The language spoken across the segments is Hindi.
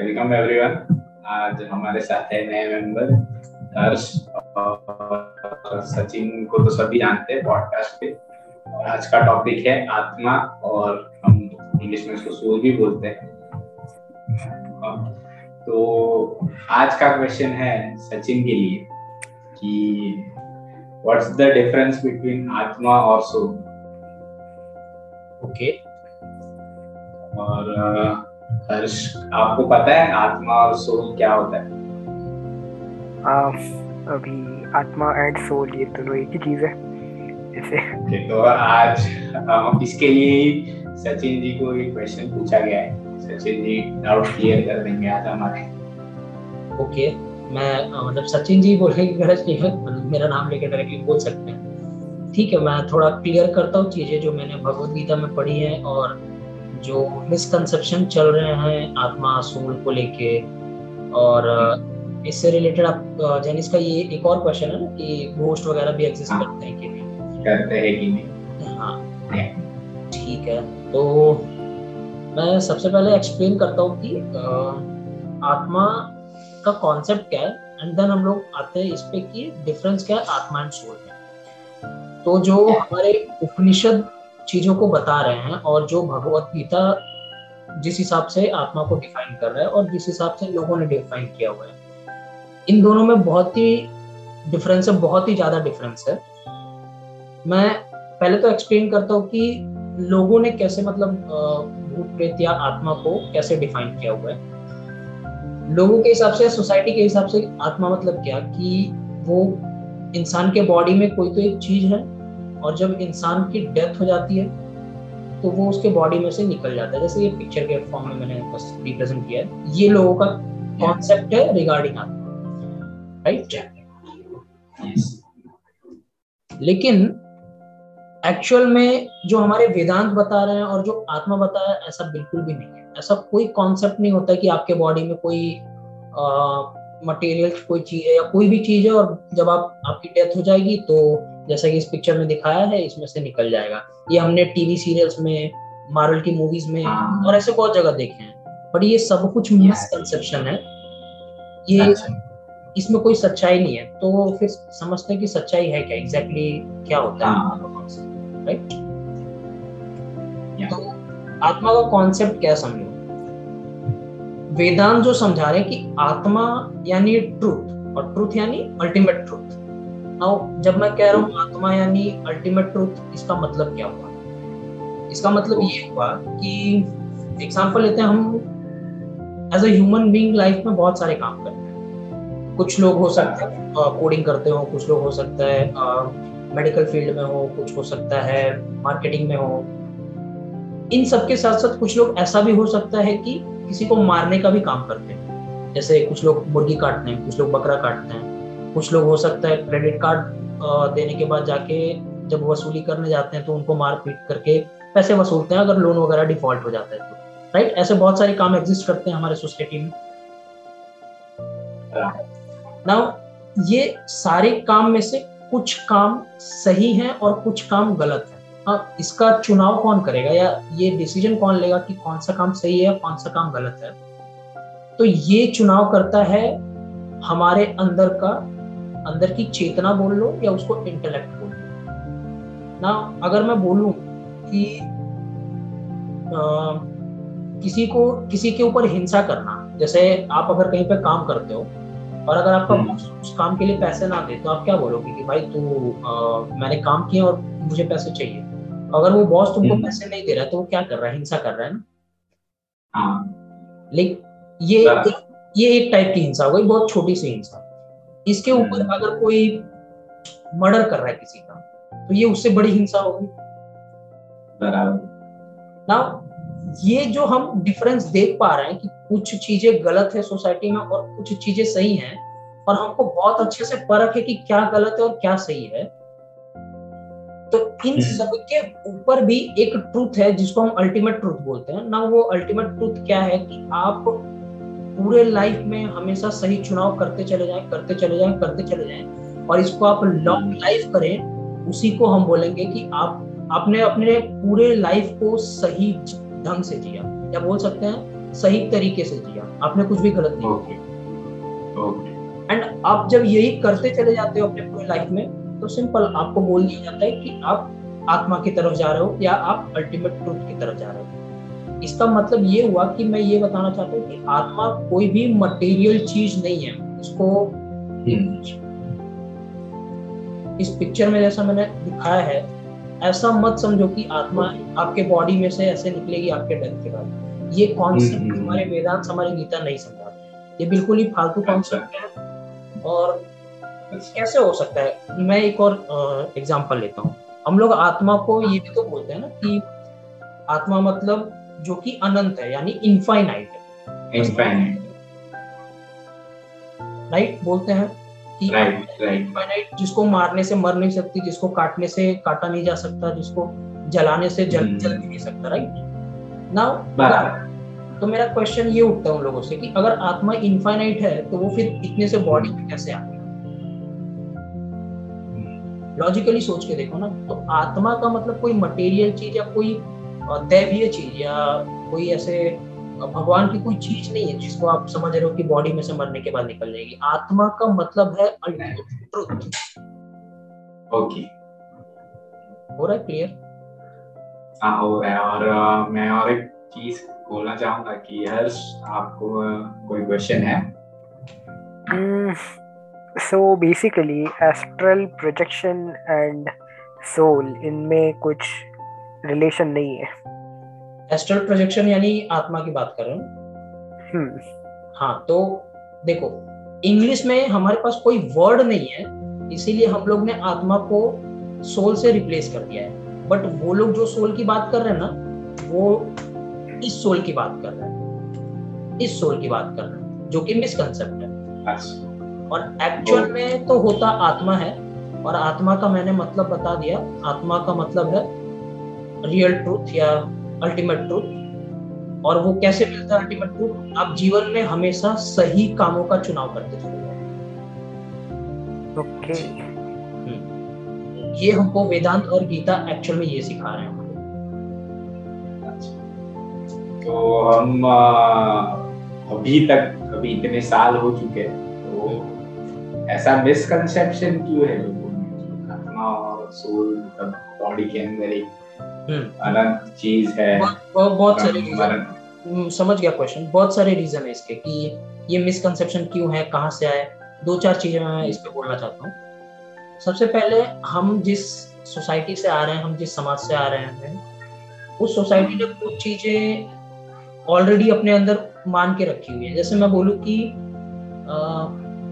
वेलकम एवरीवन आज हमारे साथ है नए मेंबर हर्ष और सचिन को तो सभी जानते हैं पॉडकास्ट पे। और आज का टॉपिक है आत्मा और हम इंग्लिश में इसको सोल भी बोलते हैं। तो आज का क्वेश्चन है सचिन के लिए कि व्हाट्स द डिफरेंस बिटवीन आत्मा और सोल ओके और हर्ष आपको पता है आत्मा और सोल क्या होता है? आ, अभी आत्मा एंड सोल ये दोनों एक ही चीज़ है। जैसे तो आज हम इसके लिए ही सचिन जी को एक क्वेश्चन पूछा गया है। सचिन जी डाउट क्लियर कर देंगे आज हमारे। ओके मैं मतलब सचिन जी बोलने की गरज नहीं है मतलब मेरा नाम लेकर डायरेक्टली बोल सकते हैं। ठीक है मैं थोड़ा क्लियर करता हूँ चीज़ें जो मैंने भगवत गीता में पढ़ी है और जो मिसकंसेप्शन चल रहे हैं आत्मा सोल को लेके। और इससे रिलेटेड आप जेनिस का ये एक और क्वेश्चन है ना कि घोस्ट वगैरह भी एग्जिस्ट हाँ, करते हैं कि नहीं? करते हैं कि नहीं? हाँ। ठीक है तो मैं सबसे पहले एक्सप्लेन करता हूँ कि आत्मा का कॉन्सेप्ट क्या है एंड देन हम लोग आते हैं इस पे कि डिफरेंस क्या है आत्मा एंड सोल में। तो जो हमारे उपनिषद चीज़ों को बता रहे हैं और जो भगवत गीता जिस हिसाब से आत्मा को डिफाइन कर रहा है और जिस हिसाब से लोगों ने डिफाइन किया हुआ है। इन दोनों में बहुत ही डिफरेंस है, बहुत ही ज़्यादा डिफरेंस है। मैं पहले तो एक्सप्लेन करता हूँ कि लोगों ने कैसे मतलब भूत प्रेत या आत्मा को कैसे डिफाइन किया हुआ है। लोगों के हिसाब से सोसाइटी के हिसाब से आत्मा मतलब क्या? कि वो इंसान के बॉडी में कोई तो एक चीज़ है और जब इंसान की डेथ हो जाती है तो वो उसके बॉडी में से निकल जाता है। जैसे ये पिक्चर के फॉर्म में मैंने बस रिप्रेजेंट किया है। ये लोगों का कॉन्सेप्ट है रिगार्डिंग आत्मा। राइट लेकिन एक्चुअल में जो हमारे वेदांत बता रहे हैं और जो आत्मा बता रहा है ऐसा बिल्कुल भी नहीं है। ऐसा कोई कॉन्सेप्ट नहीं होता कि आपके बॉडी में कोई मटेरियल कोई चीज़ है या कोई भी चीज़ है और जब आप आपकी डेथ हो जाएगी तो जैसा कि इस पिक्चर में दिखाया है इसमें से निकल जाएगा। ये हमने टीवी सीरियल्स में मार्वल की मूवीज़ में हाँ। और ऐसे बहुत जगह देखे हैं। बट ये सब कुछ मिसकंसेप्शन है। ये अच्छा। इसमें कोई सच्चाई नहीं है। तो फिर समझते हैं कि सच्चाई है क्या? एग्जैक्टली exactly क्या होता है? राइट हाँ। तो आत्मा का कॉन्सेप्ट क्या समझो? वेदांत जो समझा रहे हैं कि आत्मा यानी ट्रूथ और ट्रूथ यानी अल्टीमेट ट्रूथ नाउ, जब मैं कह रहा हूँ आत्मा यानी अल्टीमेट ट्रूथ इसका मतलब क्या हुआ? इसका मतलब ये हुआ कि एग्ज़ाम्पल लेते हैं हम as a human being life में बहुत सारे काम करते हैं। कुछ लोग हो सकते हैं कोडिंग करते हो, कुछ लोग हो सकता है मेडिकल फ़ील्ड में हो, कुछ हो सकता है मार्केटिंग में हो। इन सब के साथ साथ कुछ लोग ऐसा भी हो सकता है कि किसी को मारने का भी काम करते हैं। जैसे कुछ लोग मुर्गी काटते हैं, कुछ लोग बकरा काटते हैं। कुछ लोग हो सकता है क्रेडिट कार्ड देने के बाद जाके जब वसूली करने जाते हैं तो उनको मार पीट करके पैसे वसूलते हैं अगर लोन वगैरह डिफ़ॉल्ट हो जाता है तो। राइट ऐसे बहुत सारे काम एग्जिस्ट करते हैं हमारे सोसाइटी में। नाउ ये सारे काम में से कुछ काम सही है और कुछ काम गलत है। हाँ इसका चुनाव कौन करेगा या ये डिसीज़न कौन लेगा कि कौन सा काम सही है कौन सा काम गलत है? तो ये चुनाव करता है हमारे अंदर का अंदर की चेतना बोल लो या उसको इंटेलेक्ट बोल लो। ना अगर मैं बोलूँ कि आ, किसी को किसी के ऊपर हिंसा करना जैसे आप अगर कहीं पे काम करते हो और अगर आपका बॉस हम्म। उस काम के लिए पैसे ना दे तो आप क्या बोलोगे कि भाई तू मैंने काम किया और मुझे पैसे चाहिए। अगर वो बॉस तुमको हम्म। पैसे नहीं दे रहा तो वो क्या कर रहा है? हिंसा कर रहा है ना? हाँ। लेकिन ये एक, ये एक टाइप की हिंसा हो गई बहुत छोटी सी हिंसा। इसके ऊपर हम्म। अगर कोई मर्डर कर रहा है किसी का तो ये उससे बड़ी हिंसा होगी ना ये जो हम डिफरेंस देख पा रहे हैं कि कुछ चीज़ें गलत है सोसाइटी में और कुछ चीज़ें सही हैं और हमको बहुत अच्छे से परख है कि क्या गलत है और क्या सही है तो इन हम्म। सब के ऊपर भी एक ट्रूथ है जिसको हम अल्टीमेट ट्रूथ बोलते हैं ना वो अल्टीमेट ट्रूथ क्या है कि आप पूरे लाइफ में हमेशा सही चुनाव करते चले जाएँ करते चले जाएँ करते चले जाएँ। और इसको आप लॉन्ग लाइफ करें उसी को हम बोलेंगे कि आप आपने अपने पूरे लाइफ को सही ढंग से जिया। या बोल सकते हैं? सही तरीके से जिया। आपने कुछ भी गलत नहीं ओके एंड आप जब यही करते चले जाते हो अपने पूरे लाइफ में तो सिंपल आपको बोल दिया जाता है कि आप आत्मा की तरफ़ जा रहे हो या आप अल्टीमेट ट्रूथ की तरफ़ जा रहे हो। इसका मतलब ये हुआ कि मैं ये बताना चाहता हूँ कि आत्मा कोई भी मटेरियल चीज़ नहीं है। इसको इस पिक्चर में जैसा मैंने दिखाया है ऐसा मत समझो कि आत्मा आपके बॉडी में से ऐसे निकलेगी आपके डेथ के बाद। ये कॉन्सेप्ट हम्म, हम्म, हमारे वेदांत हमारे गीता नहीं समझाते। ये बिल्कुल ही फालतू कॉन्सेप्ट है। और कैसे हो सकता है? मैं एक और एग्ज़ाम्पल लेता हूँ। हम लोग आत्मा को ये भी तो बोलते हैं ना कि आत्मा मतलब जो कि अनंत है यानी इनफाइनाइट इनफाइनाइट राइट बोलते हैं कि इनफाइनाइट जिसको मारने से मर नहीं सकती जिसको काटने से काटा नहीं जा सकता जिसको जलाने से जल हम्म। जल भी नहीं सकता राइट नाउ तो मेरा क्वेश्चन ये उठता है उन लोगों से कि अगर आत्मा इनफाइनाइट है तो वो फिर इतने से बॉडी में कैसे आ गई लॉजिकली सोच के देखो ना तो आत्मा का मतलब कोई मटेरियल चीज़ या कोई दैवीय चीज़ या कोई ऐसे भगवान की कोई चीज़ नहीं है जिसको आप समझ रहे हो कि बॉडी में से मरने के बाद निकल जाएगी। आत्मा का मतलब है अल्टीमेट ट्रुथ ओके हो रहा है क्लियर हाँ हो रहा है। और अ, मैं और एक चीज़ बोलना चाहूँगा कि हर्ष आपको कोई क्वेश्चन है? So basically astral projection and soul इनमें कुछ रिलेशन नहीं है। एस्ट्रल प्रोजेक्शन यानी आत्मा की बात कर रहे हो। हम्म। हाँ तो देखो इंग्लिश में हमारे पास कोई वर्ड नहीं है इसीलिए हम लोग ने आत्मा को सोल से रिप्लेस कर दिया है। बट वो लोग जो सोल की बात कर रहे हैं ना वो इस सोल की बात कर रहे हैं। इस सोल की बात कर रहे हैं जो कि मिसकंसेप्ट है। और एक्चुअल में तो होता आत्मा है और आत्मा का मैंने मतलब बता दिया। आत्मा का मतलब है रियल ट्रूथ या अल्टीमेट ट्रूथ और वो कैसे मिलता है अल्टीमेट ट्रूथ आप जीवन में हमेशा सही कामों का चुनाव करते चले ओके ये हमको वेदांत और गीता एक्चुअल में ये सिखा रहे हैं। तो हम अभी तक अभी इतने साल हो चुके हैं तो ऐसा मिसकंसेप्शन क्यों है लोगों में? आत्मा और सोल मतलब बॉडी के अंदर एक हम्म, अनंत चीज़ है। बहुत बहुत- सारे समझ गया क्वेश्चन बहुत सारे रीजन है इसके कि ये मिसकंसेप्शन क्यों है कहाँ से आए? दो चार चीज़ें मैं इस पे बोलना चाहता हूँ। सबसे पहले हम जिस सोसाइटी से आ रहे हैं हम जिस समाज से आ रहे हैं उस सोसाइटी ने कुछ चीज़ें ऑलरेडी अपने अंदर मान के रखी हुई है। जैसे मैं बोलूँ कि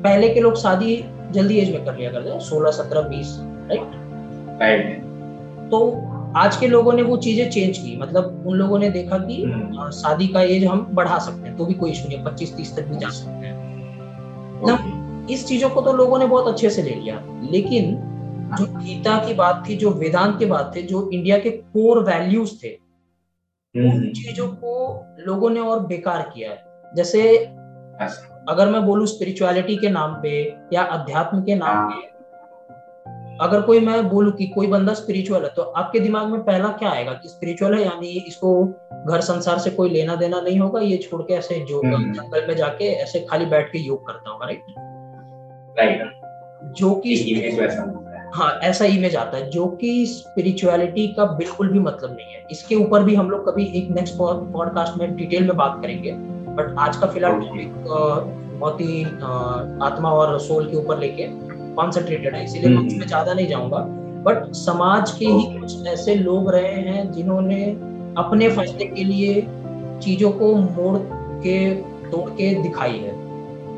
पहले के लोग शादी जल्दी एज में कर लिया करते सोलह सत्रह बीस राइट राइट तो आज के लोगों ने वो चीज़ें चेंज की। मतलब उन लोगों ने देखा कि हम्म। शादी का एज हम बढ़ा सकते हैं तो भी कोई इशू नहीं पच्चीस तीस तक भी जा सकते हैं। इस चीज़ों को तो लोगों ने बहुत अच्छे से ले लिया। लेकिन जो गीता की बात थी जो वेदांत की बात थी जो इंडिया के कोर वैल्यूज़ थे उन चीज़ों को लोगों ने और बेकार किया है। जैसे अगर मैं बोलूँ स्पिरिचुअलिटी के नाम पे या अध्यात्म के नाम पे अगर कोई मैं बोलूँ कि कोई बंदा स्पिरिचुअल है तो आपके दिमाग में पहला क्या आएगा कि स्पिरिचुअल है? यानी इसको घर संसार से कोई लेना देना नहीं होगा ये छोड़ के ऐसे जो हम्म। जंगल में जाके ऐसे खाली बैठ के योग करता होगा राइट राइट जो कि इमेज वैसा होता है। हाँ ऐसा इमेज आता है जो कि स्पिरिचुअलिटी का बिल्कुल भी मतलब नहीं है। इसके ऊपर भी हम लोग कभी एक नेक्स्ट पॉडकास्ट में डिटेल में बात करेंगे बट आज का फ़िलहाल टॉपिक बहुत ही आत्मा और सोल के ऊपर लेके कॉन्सेंट्रेटेड है इसीलिए मैं हम्म। उसमें ज़्यादा नहीं जाऊँगा। बट समाज के ही कुछ ऐसे लोग रहे हैं जिन्होंने अपने फ़ायदे के लिए चीज़ों को मोड़ के तोड़ के दिखाई है।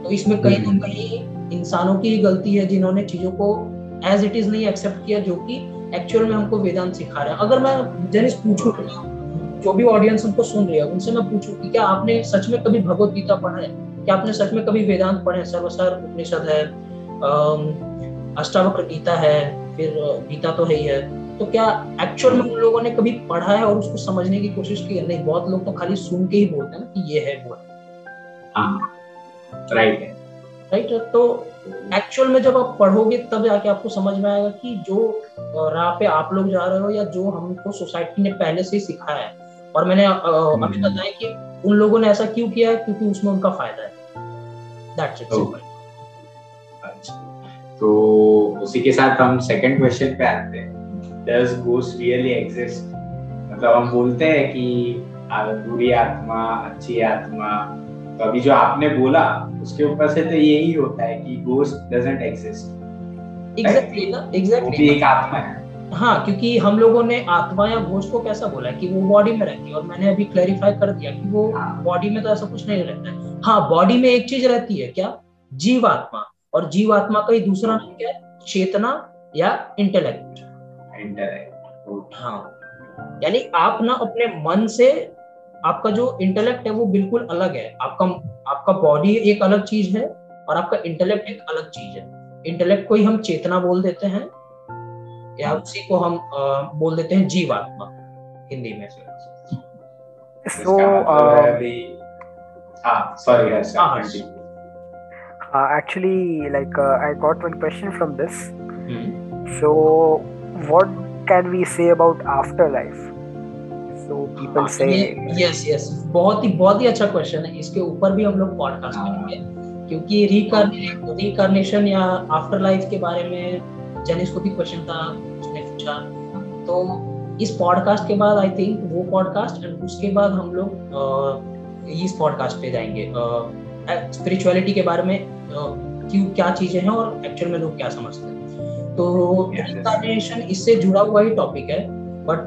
तो इसमें कहीं ना हम्म। कहीं इंसानों की ही गलती है जिन्होंने चीज़ों को एज इट इज़ नहीं एक्सेप्ट किया जो कि एक्चुअल में हमको वेदांत सिखा रहे हैं। अगर मैं जनिस पूछूँ जो भी ऑडियंस हमको सुन रही है उनसे मैं पूछूँ कि क्या आपने सच में कभी भगवत गीता पढ़ा है? क्या आपने सच में कभी वेदांत पढ़े सर्वसार उपनिषद है अष्टावक्र गीता है फिर गीता तो है ही है। तो क्या एक्चुअल में उन लोगों ने कभी पढ़ा है और उसको समझने की कोशिश की है? नहीं बहुत लोग तो खाली सुन के ही बोलते हैं ना कि ये है वो है। हाँ। राइट है राइट तो एक्चुअल में जब आप पढ़ोगे तब जाके आपको समझ में आएगा कि जो राह पे आप लोग जा रहे हो या जो हमको सोसाइटी ने पहले से ही सिखाया है। और मैंने अभी बताया कि उन लोगों ने ऐसा क्यों किया है? क्योंकि उसमें उनका फ़ायदा है। That's it Okay. तो उसी के साथ हम सेकंड क्वेश्चन पे आते हैं। डज घोस्ट रियली एग्जिस्ट मतलब हम बोलते हैं कि बुरी आत्मा अच्छी आत्मा तो अभी जो आपने बोला उसके ऊपर से तो यही होता है कि घोस्ट डजंट एग्जिस्ट एग्जैक्टली ना? एग्जैक्टली एक आत्मा है। हाँ क्योंकि हम लोगों ने आत्मा या घोष को कैसा बोला है कि वो बॉडी में रहती है और मैंने अभी क्लैरिफाई कर दिया कि वो हाँ। बॉडी में तो ऐसा कुछ नहीं रहता है। हाँ बॉडी में एक चीज़ रहती है क्या? जीवात्मा। और जीवात्मा का ही दूसरा नाम क्या है? चेतना या इंटेलेक्ट इंटरेक्ट हाँ। यानी आप ना अपने मन से आपका जो इंटेलेक्ट है वो बिल्कुल अलग है। आपका आपका बॉडी एक अलग चीज़ है और आपका इंटेलेक्ट एक अलग चीज़ है। इंटेलेक्ट को ही हम चेतना बोल देते हैं या उसी को हम अ, बोल देते हैं जीवात्मा हिंदी में। सो हाँ sorry continue. actually like uh, I got one question from this. Hmm, So what can we say about afterlife? So people say yes yes बहुत ही बहुत ही अच्छा क्वेश्चन है इसके ऊपर भी हम लोग पॉडकास्ट हाँ। करेंगे क्योंकि रिकार्नेशन या आफ्टर लाइफ के बारे में जनिस को भी क्वेश्चन था उसने पूछा तो इस पॉडकास्ट के बाद आई थिंक वो पॉडकास्ट एंड उसके बाद हम लोग इस पॉडकास्ट पे जाएँगे स्पिरिचुअलिटी के बारे में क्यों क्या चीज़ें हैं और एक्चुअल में लोग क्या समझते हैं। तो yes. इससे जुड़ा हुआ ही टॉपिक है बट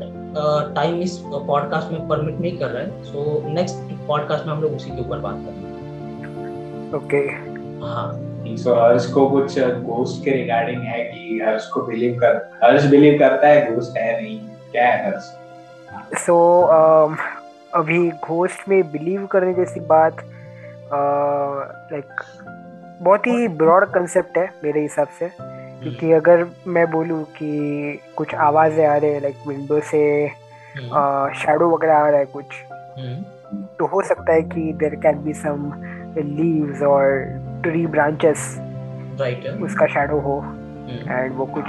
टाइम इस पॉडकास्ट में परमिट नहीं कर रहा है। सो नेक्स्ट पॉडकास्ट में हम लोग उसी के ऊपर बात करेंगे। Okay. हाँ। सो हर्ष को कुछ घोस्ट के रिगार्डिंग है कि हर्ष को बिलीव कर हर्ष बिलीव करता है घोस्ट है नहीं। क्या है हर्ष? So um, अभी घोस्ट में बिलीव करने जैसी बात लाइक बहुत ही ब्रॉड कंसेप्ट है मेरे हिसाब से क्योंकि अगर मैं बोलूँ कि कुछ आवाज़ें आ रहे हैं लाइक विंडो से हम्म, शेडो वगैरह आ रहा है कुछ हम्म, तो हो सकता है कि there can be some leaves और ट्री ब्रांचेस उसका शेडो हो हम्म, एंड वो कुछ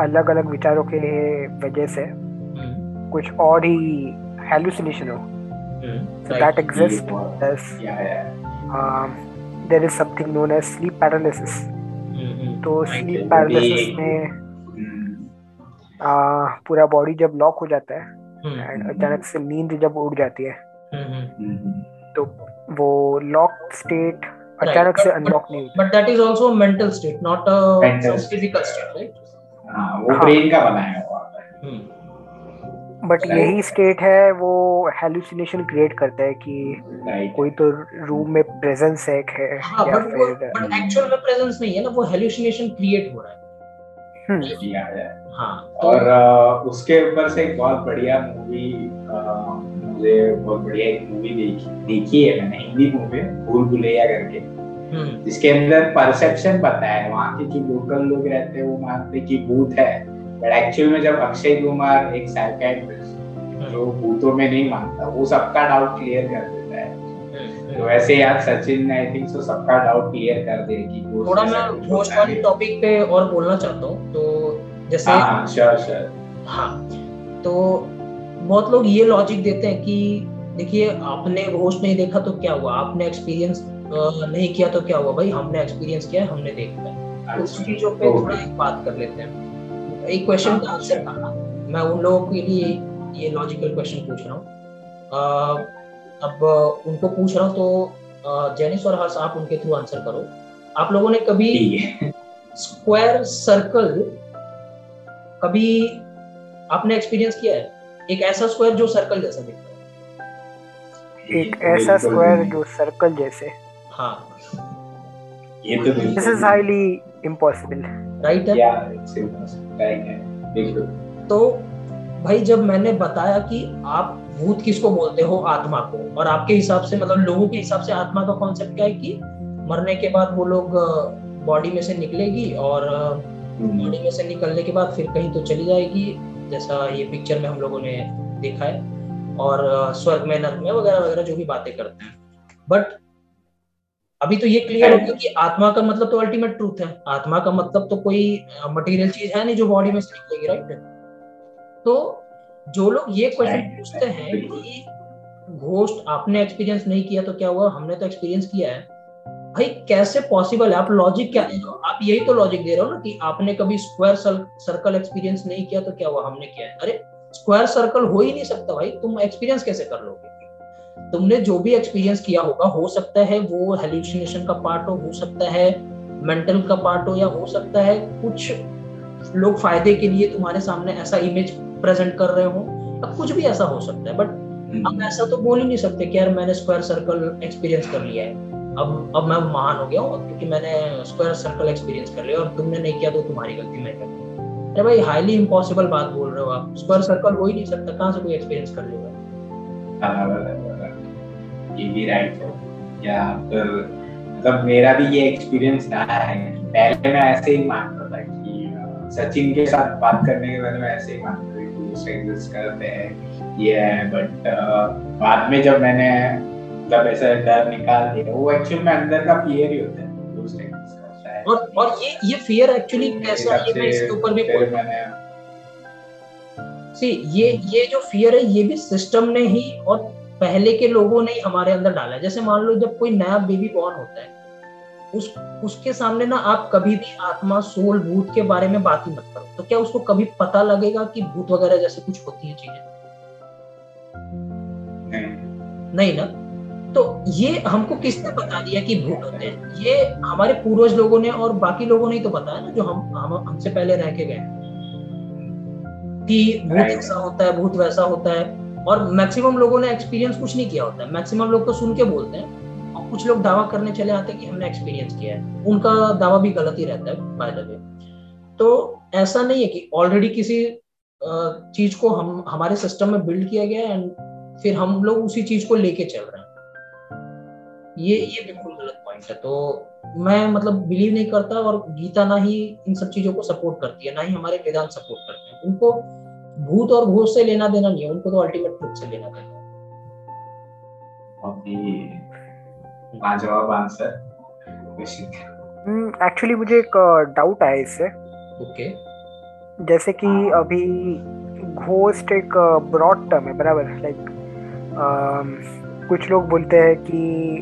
अलग अलग विचारों के वजह से हम्म, कुछ और ही हेलुसिनेशन हो। Hmm, so there is something known as sleep paralysis तो स्लीप पैरालिसिस में पूरा बॉडी जब लॉक हो जाता है एंड अचानक से नींद जब उड़ जाती है तो वो लॉक स्टेट अचानक से अनलॉक नहीं होती। But that is also mental state not a physical state right हाँ वो ब्रेन का बनाया हुआ है। बट यही स्टेट है वो हेलुसिनेशन क्रिएट करता है कि कोई तो रूम में प्रेजेंस एक है हाँ या फिर बट एक्चुअल में प्रेजेंस नहीं है ना वो हेल्यूसिनेशन क्रिएट हो रहा है। हम्म, या या हाँ। तो और uh, उसके ऊपर से एक बहुत बढ़िया मूवी मुझे बहुत बढ़िया एक मूवी देखी देखी है मैंने हिंदी मूवी भूल भुलैया करके। हम्म, जिसके अंदर परसेप्शन बताया है वहाँ के जो लोकल लोग रहते हैं वो मानते हैं कि भूत है। बट एक्चुअल में जब अक्षय कुमार एक साइकेट्रिस्ट जो भूतों में नहीं मानता वो सबका डाउट क्लियर कर देता है। हम्म, तो ऐसे यार सचिन ने आई थिंक सो सबका डाउट क्लियर कर दे कि थोड़ा मैं घोस्ट वाली टॉपिक पे और बोलना चाहता हूँ तो जैसे हाँ हाँ श्योर श्योर हाँ तो बहुत लोग ये लॉजिक देते हैं कि देखिए आपने घोस्ट नहीं देखा तो क्या हुआ? आपने एक्सपीरियंस नहीं किया तो क्या हुआ? भाई हमने एक्सपीरियंस किया है हमने देखा है। तो उस चीज़ों पे थोड़ा एक बात कर लेते हैं। एक क्वेश्चन का आंसर था। मैं उन लोगों के लिए ये लॉजिकल क्वेश्चन पूछ रहा हूँ। अब उनको पूछ रहा हूँ तो जेनिस और हर्ष आप उनके थ्रू आंसर करो। आप लोगों ने कभी स्क्वायर सर्कल कभी आपने एक्सपीरियंस किया है? एक ऐसा स्क्वायर जो सर्कल जैसा दिखता है। एक ऐसा स्क्वायर जो सर्कल जैसे। हाँ। ये तो this is highly impossible right है? या इट्स इम्पॉसिबल राइट है. देख लो तो भाई जब मैंने बताया कि आप भूत किसको बोलते हो? आत्मा को। और आपके हिसाब से मतलब लोगों के हिसाब से आत्मा का कॉन्सेप्ट क्या है कि मरने के बाद वो लोग बॉडी में से निकलेगी और बॉडी में से निकलने के बाद फिर कहीं तो चली जाएगी जैसा ये पिक्चर में हम लोगों ने देखा है। और स्वर्ग में नर्क में वगैरह वगैरह जो भी बातें करते हैं। बट अभी तो ये क्लियर हो गया कि आत्मा का मतलब तो अल्टीमेट ट्रूथ है। आत्मा का मतलब तो कोई मटेरियल चीज़ है नहीं जो बॉडी में से निकलेगी राइट तो जो लोग ये क्वेश्चन पूछते हैं कि घोस्ट आपने एक्सपीरियंस नहीं किया तो क्या हुआ? हमने तो एक्सपीरियंस किया है। भाई कैसे पॉसिबल है? आप लॉजिक क्या दे रहे हो आप यही तो लॉजिक दे रहे हो ना कि आपने कभी स्क्वायर सर्कल एक्सपीरियंस नहीं किया तो क्या हुआ? हमने किया है। अरे स्क्वायर सर्कल हो ही नहीं सकता भाई। तुम एक्सपीरियंस कैसे कर लोगे? तुमने जो भी एक्सपीरियंस किया होगा हो सकता है वो हेल्यूसिनेशन का पार्ट हो हो सकता है मेंटल का पार्ट हो या हो सकता है कुछ लोग फ़ायदे के लिए तुम्हारे सामने ऐसा इमेज प्रेजेंट कर रहे हो। अब कुछ भी ऐसा हो सकता है बट हम हम्म। ऐसा तो बोल ही नहीं सकते कि यार मैंने स्क्वायर सर्कल एक्सपीरियंस कर लिया है। अब अब मैं महान हो गया हूँ क्योंकि मैंने स्क्वायर सर्कल एक्सपीरियंस कर लिया और तुमने नहीं किया तो तुम्हारी गलती मैं कर अरे भाई हाईली इम्पॉसिबल बात बोल रहे हो आप। स्क्वायर सर्कल हो ही नहीं सकता कहाँ से कोई एक्सपीरियंस कर लेगा? ये भी राइट है। या फिर मतलब मेरा भी ये एक्सपीरियंस रहा है पहले मैं ऐसे ही मानता था कि सचिन के साथ बात करने के बाद मैं ऐसे ही मानता था कि एग्जिस्ट करते हैं ये है। बट बाद में जब मैंने मतलब ऐसा डर निकाल दिया वो एक्चुअली में अंदर का फियर ही होता है और और ये ये फियर एक्चुअली कैसा है मैं इसके ऊपर भी मैंने सी ये ये जो फियर है ये भी सिस्टम ने ही और पहले के लोगों ने हमारे अंदर डाला है। जैसे मान लो जब कोई नया बेबी बॉर्न होता है उस उसके सामने ना आप कभी भी आत्मा सोल भूत के बारे में बात ही मत करो। तो क्या उसको कभी पता लगेगा कि भूत वगैरह जैसे कुछ होती है चीज़ें? नहीं। ना? तो ये हमको किसने बता दिया कि भूत होते हैं? ये हमारे पूर्वज लोगों ने और बाकी लोगों ने ही तो बताया ना जो हम हम हमसे पहले रह के गए कि भूत ऐसा होता है भूत वैसा होता है। और मैक्सिमम लोगों ने एक्सपीरियंस कुछ नहीं किया होता है। मैक्सिमम लोग तो सुन के बोलते हैं। और कुछ लोग दावा करने चले आते हैं कि हमने एक्सपीरियंस किया है। उनका दावा भी गलत ही रहता है बाय द वे तो ऐसा नहीं है कि ऑलरेडी किसी चीज़ को हम, हमारे सिस्टम में बिल्ड किया गया है एंड फिर हम लोग उसी चीज़ को लेके चल रहे हैं। ये ये बिल्कुल गलत पॉइंट है। तो मैं मतलब बिलीव नहीं करता और गीता ना ही इन सब चीज़ों को सपोर्ट करती है, ना ही हमारे वेदांत सपोर्ट करते हैं। उनको भूत और भूत से लेना देना नहीं है उनको तो अल्टीमेट ट्रुथ से लेना देना लाजवाब आंसर एक्चुअली मुझे एक डाउट आया इससे। ओके जैसे कि हाँ। अभी घोस्ट एक ब्रॉड टर्म है बराबर लाइक कुछ लोग बोलते हैं कि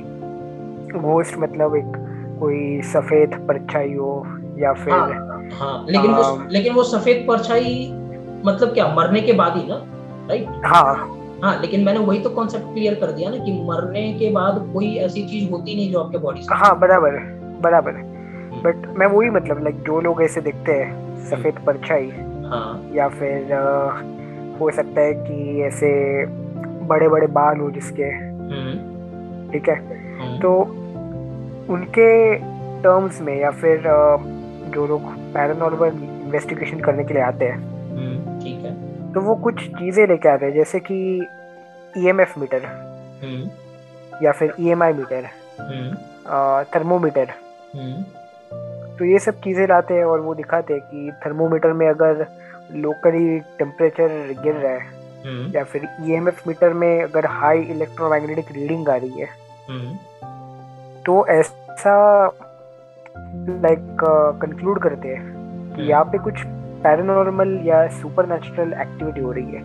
घोस्ट मतलब एक कोई सफ़ेद परछाई हो या फिर हाँ, हाँ लेकिन आ, वो लेकिन वो सफ़ेद परछाई मतलब क्या मरने के बाद ही ना? राइट हाँ। हाँ लेकिन मैंने वही तो कॉन्सेप्ट क्लियर कर दिया ना कि मरने के बाद कोई ऐसी चीज़ होती नहीं जो आपके बॉडी से। हाँ बराबर बराबर बट हम्म। मैं वही मतलब लाइक जो लोग ऐसे दिखते हैं सफ़ेद हम्म। परछाई हाँ। या फिर आ, हो सकता है कि ऐसे बड़े बड़े बाल हो जिसके। हम्म। ठीक है? तो उनके टर्म्स में या फिर जो लोग पैरानॉर्मल इन्वेस्टिगेशन करने के लिए आते हैं है तो वो कुछ चीज़ें लेके आते हैं जैसे कि ईएमएफ मीटर हम्म। या फिर ईएमआई मीटर थर्मोमीटर तो ये सब चीज़ें लाते हैं और वो दिखाते हैं कि थर्मोमीटर में अगर लोकली टेम्परेचर गिर रहा है हम्म। या फिर ईएमएफ मीटर में अगर हाई इलेक्ट्रोमैग्नेटिक रीडिंग आ रही है हम्म। तो ऐसा लाइक कंक्लूड करते हैं कि यहाँ पे कुछ पैरानॉर्मल या सुपरनेचुरल एक्टिविटी हो रही है?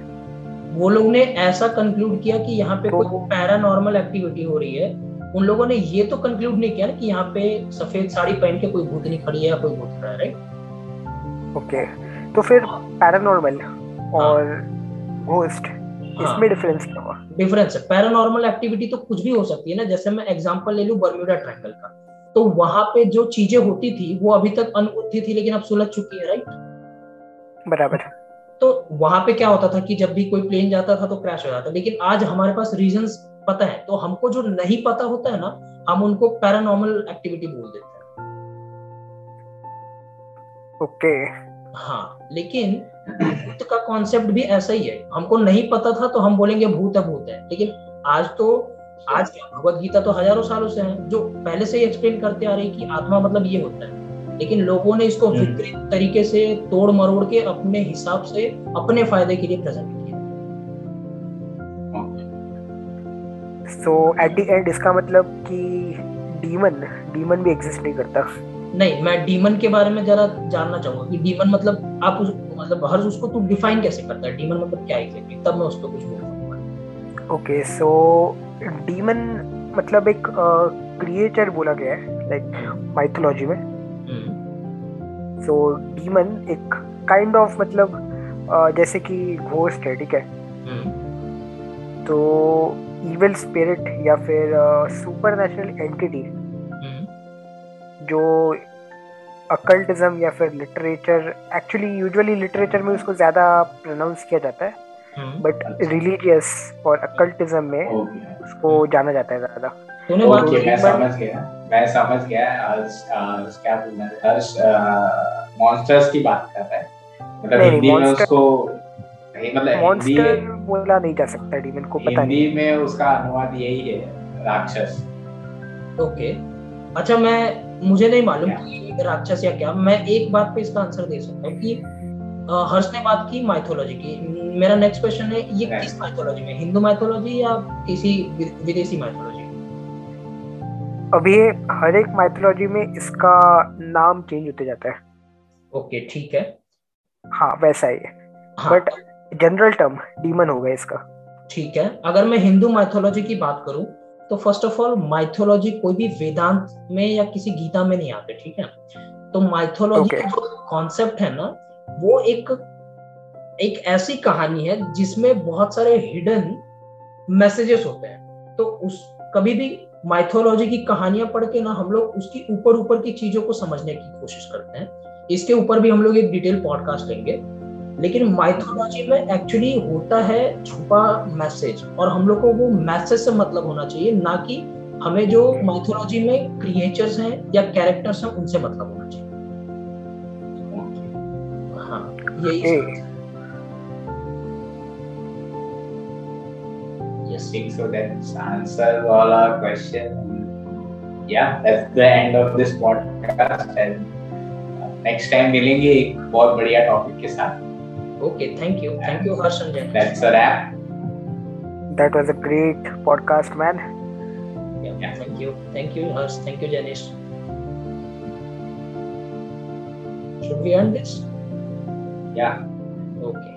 वो लोग ने ऐसा कंक्लूड किया कि यहाँ पे तो, कोई पैरानॉर्मल एक्टिविटी हो रही है। उन लोगों ने ये तो कंक्लूड नहीं किया ना कि यहाँ पे सफ़ेद साड़ी पहन के कोई भूतनी खड़ी है या कोई भूत खड़ा है राइट ओके तो फिर पैरानॉर्मल और घोस्ट हाँ, इसमें डिफरेंस क्या हुआ? डिफरेंस है। पैरानॉर्मल एक्टिविटी तो कुछ भी हो सकती है ना। जैसे मैं एग्जांपल ले लूँ बर्म्यूडा ट्रायंगल का। तो वहाँ पे जो चीज़ें होती थी वो अभी तक अनबुद्धि थी लेकिन अब सुलझ चुकी है राइट बराबर। तो वहाँ पे क्या होता था कि जब भी कोई प्लेन जाता था तो क्रैश हो जाता। लेकिन आज हमारे पास रीजन पता है तो हमको जो नहीं पता होता है ना हम उनको पैरानॉर्मल एक्टिविटी बोल देते हैं। ओके। हाँ लेकिन भूत का कॉन्सेप्ट भी ऐसा ही है। हमको नहीं पता था तो हम बोलेंगे भूत है भूत है। लेकिन आज तो आज भगवत गीता तो हज़ारों सालों से है। जो पहले से ही एक्सप्लेन करते आ रही कि आत्मा मतलब ये होता है। लेकिन लोगों ने इसको हम्म। विपरीत तरीके से तोड़ मरोड़ के अपने हिसाब से अपने फ़ायदे के लिए प्रेजेंट किया। सो एट द एंड इसका मतलब कि डीमन डीमन भी एग्जिस्ट नहीं करता। नहीं मैं डीमन के बारे में जरा जानना चाहूँगा कि डीमन मतलब आप उस मतलब हर उसको तू डिफाइन कैसे करता है? डीमन मतलब क्या एग्जैक्टली तब मैं उस पर कुछ बोल ओके सो डीमन मतलब एक क्रिएचर बोला गया है लाइक माइथोलॉजी में। सो डीमन एक काइंड ऑफ़ मतलब uh, जैसे कि घोस्ट है ठीक है? तो इविल स्पिरिट या फिर सुपर नेचुरल एंटिटी जो अकल्टिज्म या फिर लिटरेचर एक्चुअली यूजुअली लिटरेचर में उसको ज़्यादा प्रोनाउंस किया जाता है बट रिलीजियस और अकल्टिज्म में उसको जाना जाता है ज़्यादा। ओके मैं समझ गया मैं समझ गया आज क्या बोलना है? हर्ष मॉन्स्टर्स की बात कर रहा है। मतलब हिंदी में उसको नहीं मतलब मॉन्स्टर बोला नहीं जा सकता डीमन को पता नहीं। हिंदी में उसका अनुवाद यही है राक्षस। ओके। अच्छा मैं मुझे नहीं मालूम कि राक्षस या क्या। मैं एक बात पे इसका आंसर दे सकता हूँ कि हर्ष ने बात की माइथोलॉजी की। मेरा नेक्स्ट क्वेश्चन है ये किस माइथोलॉजी में? हिंदू माइथोलॉजी या किसी विदेशी माइथोलॉजी अभी हर एक माइथोलॉजी में इसका नाम चेंज होते जाता है। ओके ठीक है। हाँ वैसा ही हाँ, बट जनरल टर्म डीमन होगा इसका। ठीक है। अगर मैं हिंदू माइथोलॉजी की बात करूँ तो फ़र्स्ट ऑफ़ ऑल माइथोलॉजी कोई भी वेदांत में या किसी गीता में नहीं आते ठीक है? तो माइथोलॉजी okay. का जो कॉन्सेप्ट है ना वो एक एक ऐसी कहानी है जिसमें बहुत सारे हिडन मैसेजेस होते हैं। तो उस कभी भी माइथोलॉजी की कहानियाँ पढ़ के ना हम लोग उसकी ऊपर ऊपर की चीज़ों को समझने की कोशिश करते हैं। इसके ऊपर भी हम लोग एक डिटेल पॉडकास्ट लेंगे लेकिन माइथोलॉजी में एक्चुअली होता है छुपा मैसेज और हम लोग को वो मैसेज से मतलब होना चाहिए ना कि हमें जो माइथोलॉजी में क्रिएचर्स हैं या कैरेक्टर्स हैं उनसे मतलब होना चाहिए। हाँ यही Yes, think so. That answers all our questions. Yeah, that's the end of this podcast. And next time मिलेंगे एक बहुत बढ़िया टॉपिक के साथ Okay, thank you. Thank you, Harsh and Jen. That's a wrap. That was a great podcast, man. Yeah, yeah. thank you. Thank you, Harsh. Thank you, Janish. Should we end this? Yeah. Okay.